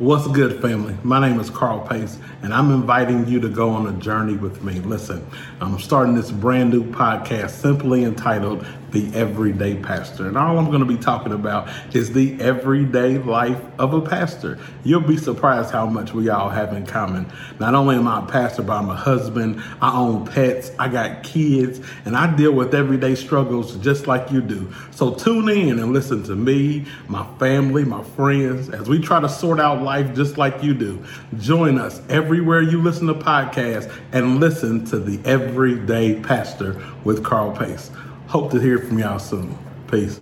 What's good, family? My name is Carl Pace, and I'm inviting you to go on a journey with me. Listen, I'm starting this brand new podcast simply entitled The Everyday Pastor. And all I'm going to be talking about is the everyday life of a pastor. You'll be surprised how much we all have in common. Not only am I a pastor, but I'm a husband, I own pets, I got kids, and I deal with everyday struggles just like you do. So tune in and listen to me, my family, my friends, as we try to sort out life just like you do. Join us everywhere you listen to podcasts and listen to the Everyday Pastor with Carl Pace. Hope to hear from y'all soon. Peace.